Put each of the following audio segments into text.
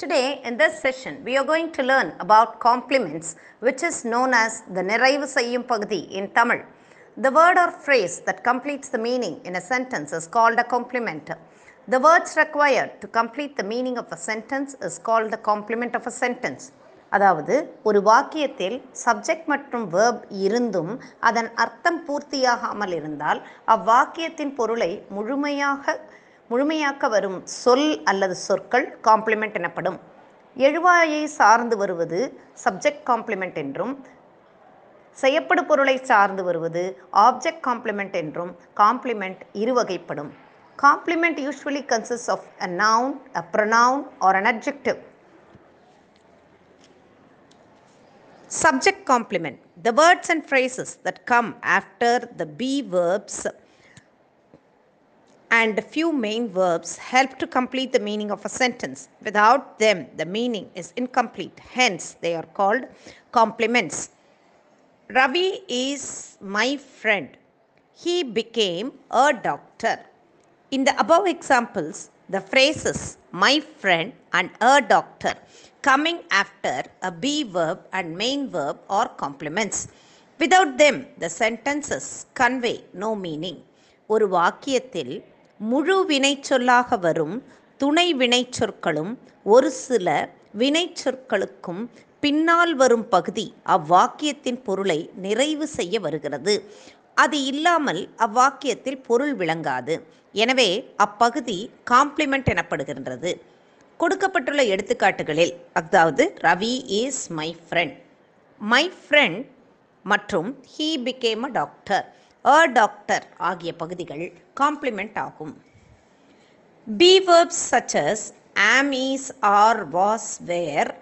Today in this session we are going to learn about complements which is known as the நிறைவு செய்யும் பகுதி in Tamil. The word or phrase that completes the meaning in a sentence is called a complement. The words required to complete the meaning of a sentence is called the complement of a sentence. அதாவது ஒரு வாக்கியத்தில் subject மற்றும் verb இருந்தும் அதன் அர்த்தம் பூர்த்தியாகாமல் இருந்தால் அவ்வாக்கியத்தின் பொருளை முழுமையாக முழுமையாக்க வரும் சொல் அல்லது சொற்கள் காம்ப்ளிமெண்ட் எனப்படும். எழுவாயை சார்ந்து வருவது சப்ஜெக்ட் காம்ப்ளிமெண்ட் என்றும் செய்யப்படு பொருளை சார்ந்து வருவது ஆப்ஜெக்ட் காம்ப்ளிமெண்ட் என்றும் complement இருவகைப்படும். Complement usually consist of a noun a pronoun or an adjective Subject complement. The words and phrases that come after the be verbs and few main verbs help to complete the meaning of a sentence. Without them, the meaning is incomplete. Hence, they are called complements. Ravi is my friend. He became a doctor. In the above examples, the phrases my friend and a doctor coming after a be verb and main verb are complements. Without them, the sentences convey no meaning. ஒரு வாக்கியத்தில் முழு வினைச்சொல்லாக வரும் துணை வினைச்சொற்களும் ஒரு சில வினைச்சொற்களுக்கும் பின்னால் வரும் பகுதி அவ்வாக்கியத்தின் பொருளை நிறைவு செய்ய வருகிறது. அது இல்லாமல் அவ்வாக்கியத்தில் பொருள் விளங்காது. எனவே அப்பகுதி காம்ப்ளிமெண்ட் எனப்படுகின்றது. கொடுக்கப்பட்டுள்ள எடுத்துக்காட்டுகளில் அதாவது Ravi is my friend my friend மற்றும் he became a doctor a doctor ஆகிய பகுதிகள் காம்ப்ளிமெண்ட் ஆகும் Be verbs such as am, is, are, was, were,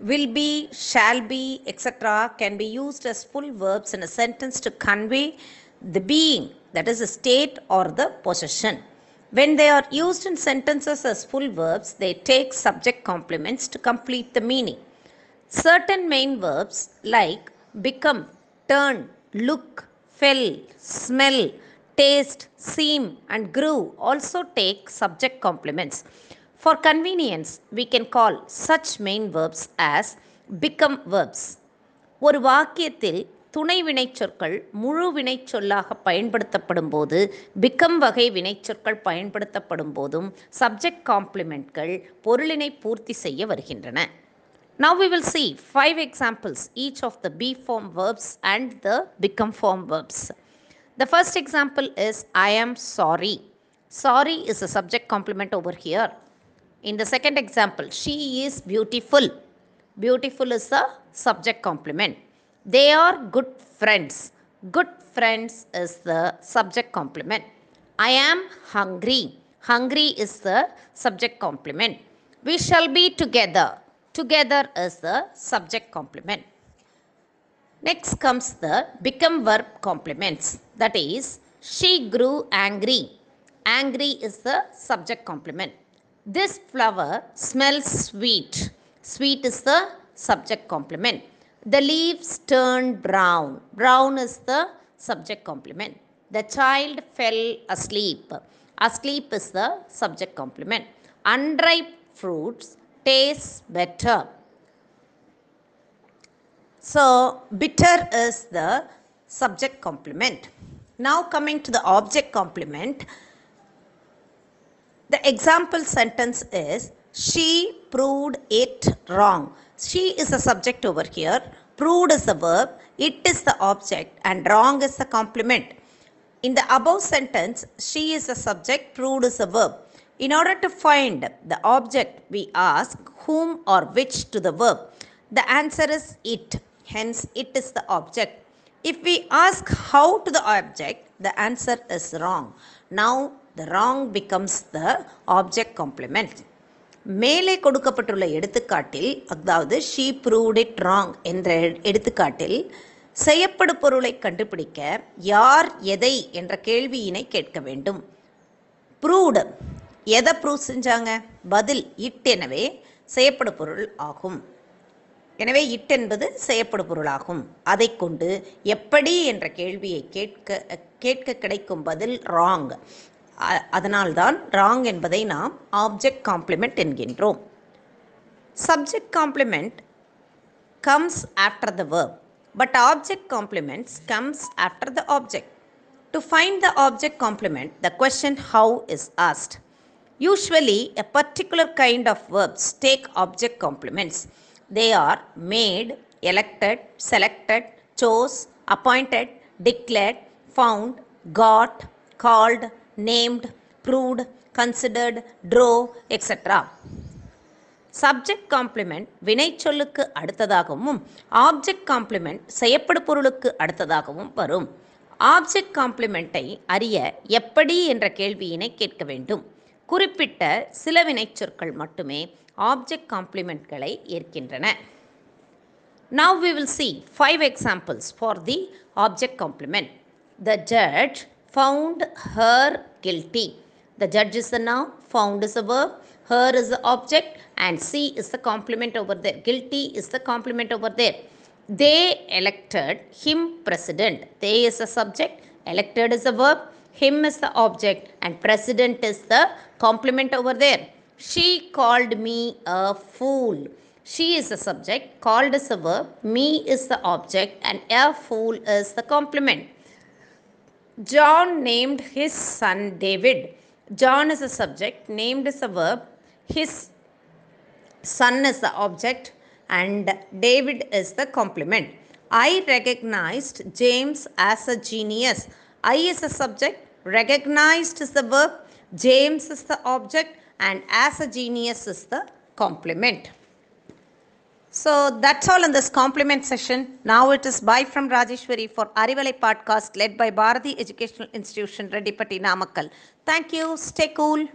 will be, shall be, etc. can be used as full verbs in a sentence to convey the being, that is, a state or the possession. When they are used in sentences as full verbs, they take subject complements to complete the meaning. Certain main verbs like become, turn, look, fell, smell, taste, seem, and grew also take subject complements. For convenience, we can call such main verbs as become verbs. ஒரு வாக்கியத்தில் துணை வினைச்சொற்கள் முழு வினைச்சொல்லாக பயன்படுத்தப்படும் போது become வகை வினைச்சொற்கள் பயன்படுத்தப்படும் போதும் சப்ஜெக்ட் காம்ப்ளிமெண்ட்கள் பொருளினை பூர்த்தி செய்ய வருகின்றன Now we will see five examples, each of the be form verbs and the become form verbs. The first example is I am sorry. Sorry is a subject complement over here. In the second example, she is beautiful. Beautiful is a subject complement. They are good friends. Good friends is the subject complement. I am hungry. Hungry is the subject complement. We shall be together. Together as the subject complement. Next comes the become verb complements. That is, she grew angry. Angry is the subject complement. This flower smells sweet. Sweet is the subject complement. The leaves turned brown. Brown is the subject complement. The child fell asleep. Asleep is the subject complement. Unripe fruits taste better. So, bitter is the subject complement. Now, coming to the object complement, the example sentence is She proved it wrong. She is the subject over here, proved is the verb, it is the object, and wrong is the complement. In the above sentence, she is the subject, proved is the verb. In order to find the object, we ask whom or which to the verb. The answer is it, hence, it is the object. If we ask how to the object, the answer is wrong. Now, the wrong becomes the object complement. மேலே கொடுக்கப்பட்டுள்ள எடுத்துக்காட்டில் அதாவது she proved it wrong என்ற எடுத்துக்காட்டில் செய்யப்படும் பொருளை கண்டுபிடிக்க யார் எதை என்ற கேள்வியினை கேட்க வேண்டும் ப்ரூவ்டு எதை ப்ரூவ் செஞ்சாங்க? பதில் இட் எனவே செய்யப்படு பொருள் ஆகும். எனவே இட் என்பது செய்யப்படு பொருளாகும். அதை கொண்டு எப்படி என்ற கேள்வியை கேட்க கேட்க கிடைக்கும் பதில் ராங் அதனால்தான் ராங் என்பதை நாம் object complement என்கின்றோம். Subject complement comes after the verb but object complements comes after the object to find the object complement the question how is asked usually a particular kind of verbs take object complements they are made elected selected chose appointed declared found got called named proved considered drove etc subject complement வினைச்சொல்லுக்கு அடுத்ததாகவும் object complement செய்யப்படும் பொருளுக்கு அடுத்ததாகவும் வரும் object காம்ப்ளிமெண்ட்டை அறிய எப்படி என்ற கேள்வியினை கேட்க வேண்டும் குறிப்பிட்ட சில வினைச்சொற்கள் மட்டுமே ஆப்ஜெக்ட் காம்ப்ளிமெண்ட்களை ஏற்கின்றன Now we will see five examples for the object complement. The judge found her guilty. The judge is the noun, found is a verb, her is the object, and C is the complement over there. Guilty is the complement over there. They elected him president. They is the subject, elected is the verb, him is the object, and president is the complement over there. She called me a fool. She is the subject, called is the verb, me is the object, and a fool is the complement. John named his son David. John is the subject, named is the verb, his son is the object, and David is the complement. I recognized James as a genius. I is the subject, recognized is the verb, James is the object, and as a genius is the complement. So that's all in this complement session. Now it is bye from Rajeshwari for Arivalai podcast led by Bharati Educational Institution, Redipati Namakkal. Thank you. Stay cool.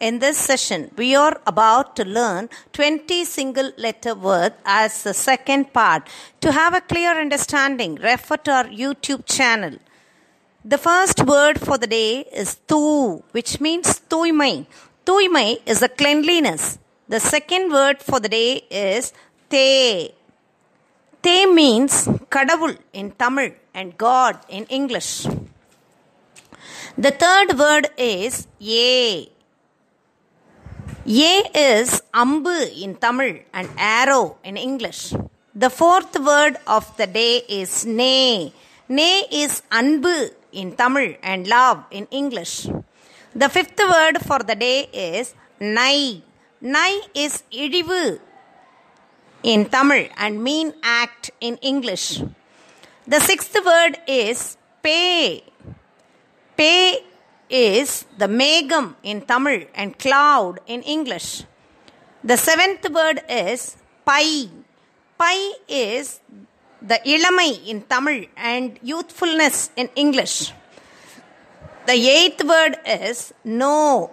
in this session, we are about to learn 20 single letter words as the second part. To have a clear understanding, refer to our YouTube channel. The first word for the day is tu, which means tuimai. Tuimai is a cleanliness. The second word for the day is te. Te means kadavul in Tamil and God in English. The third word is ye. Ye is ambu in Tamil and arrow in English. The fourth word of the day is ne. Ne is anbu in Tamil and love in English. The fifth word for the day is nai. Nai is idivu in Tamil and mean act in English. The sixth word is pay. Pay is the megam in Tamil and cloud in English. The seventh word is pai. Pai is the ilamai in Tamil and youthfulness in English. The eighth word is no.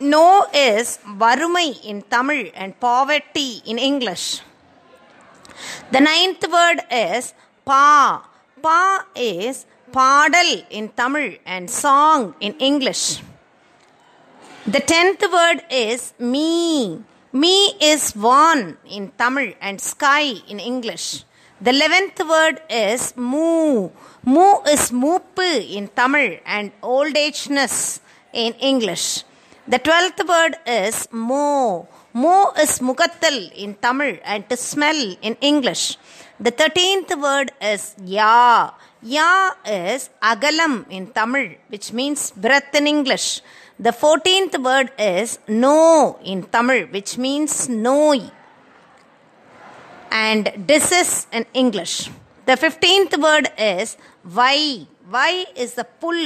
No is varumai in Tamil and poverty in English. The ninth word is pa. Pa is padal in Tamil and song in English. The tenth word is me. Me is one in Tamil and sky in English. The eleventh word is moo. Moo is moopu in Tamil and old ageness in English. The twelfth word is mo. Mo is mugattal in Tamil and to smell in English. The 13th word is ya. Ya is agalam in Tamil, which means breath in English. The 14th word is no in Tamil, which means noi and disease in English. The 15th word is vai. Vai is the pull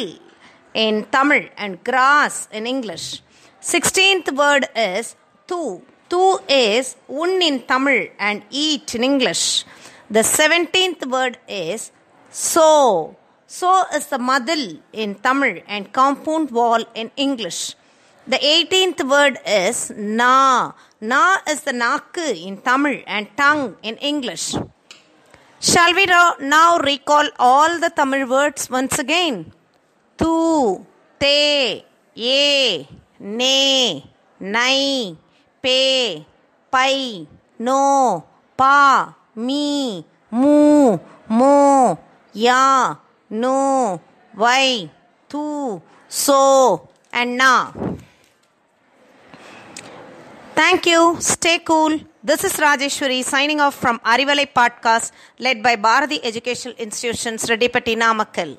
in Tamil and grass in English. 16th word is tu. Tu is un in Tamil and eat in English. The 17th word is so. So is the madil in Tamil and compound wall in English. The 18th word is na. Na is the naku in Tamil and tongue in English. Shall we now recall all the Tamil words once again? Tu, te, ye, ne, nai, pe, pai, no, pa, mi, mu, mo, ya, no, vai, tu, so, and na. Thank you. Stay cool. This is Rajeshwari signing off from Arivalai podcast led by Bharati Educational Institutions, Redipati Namakkal.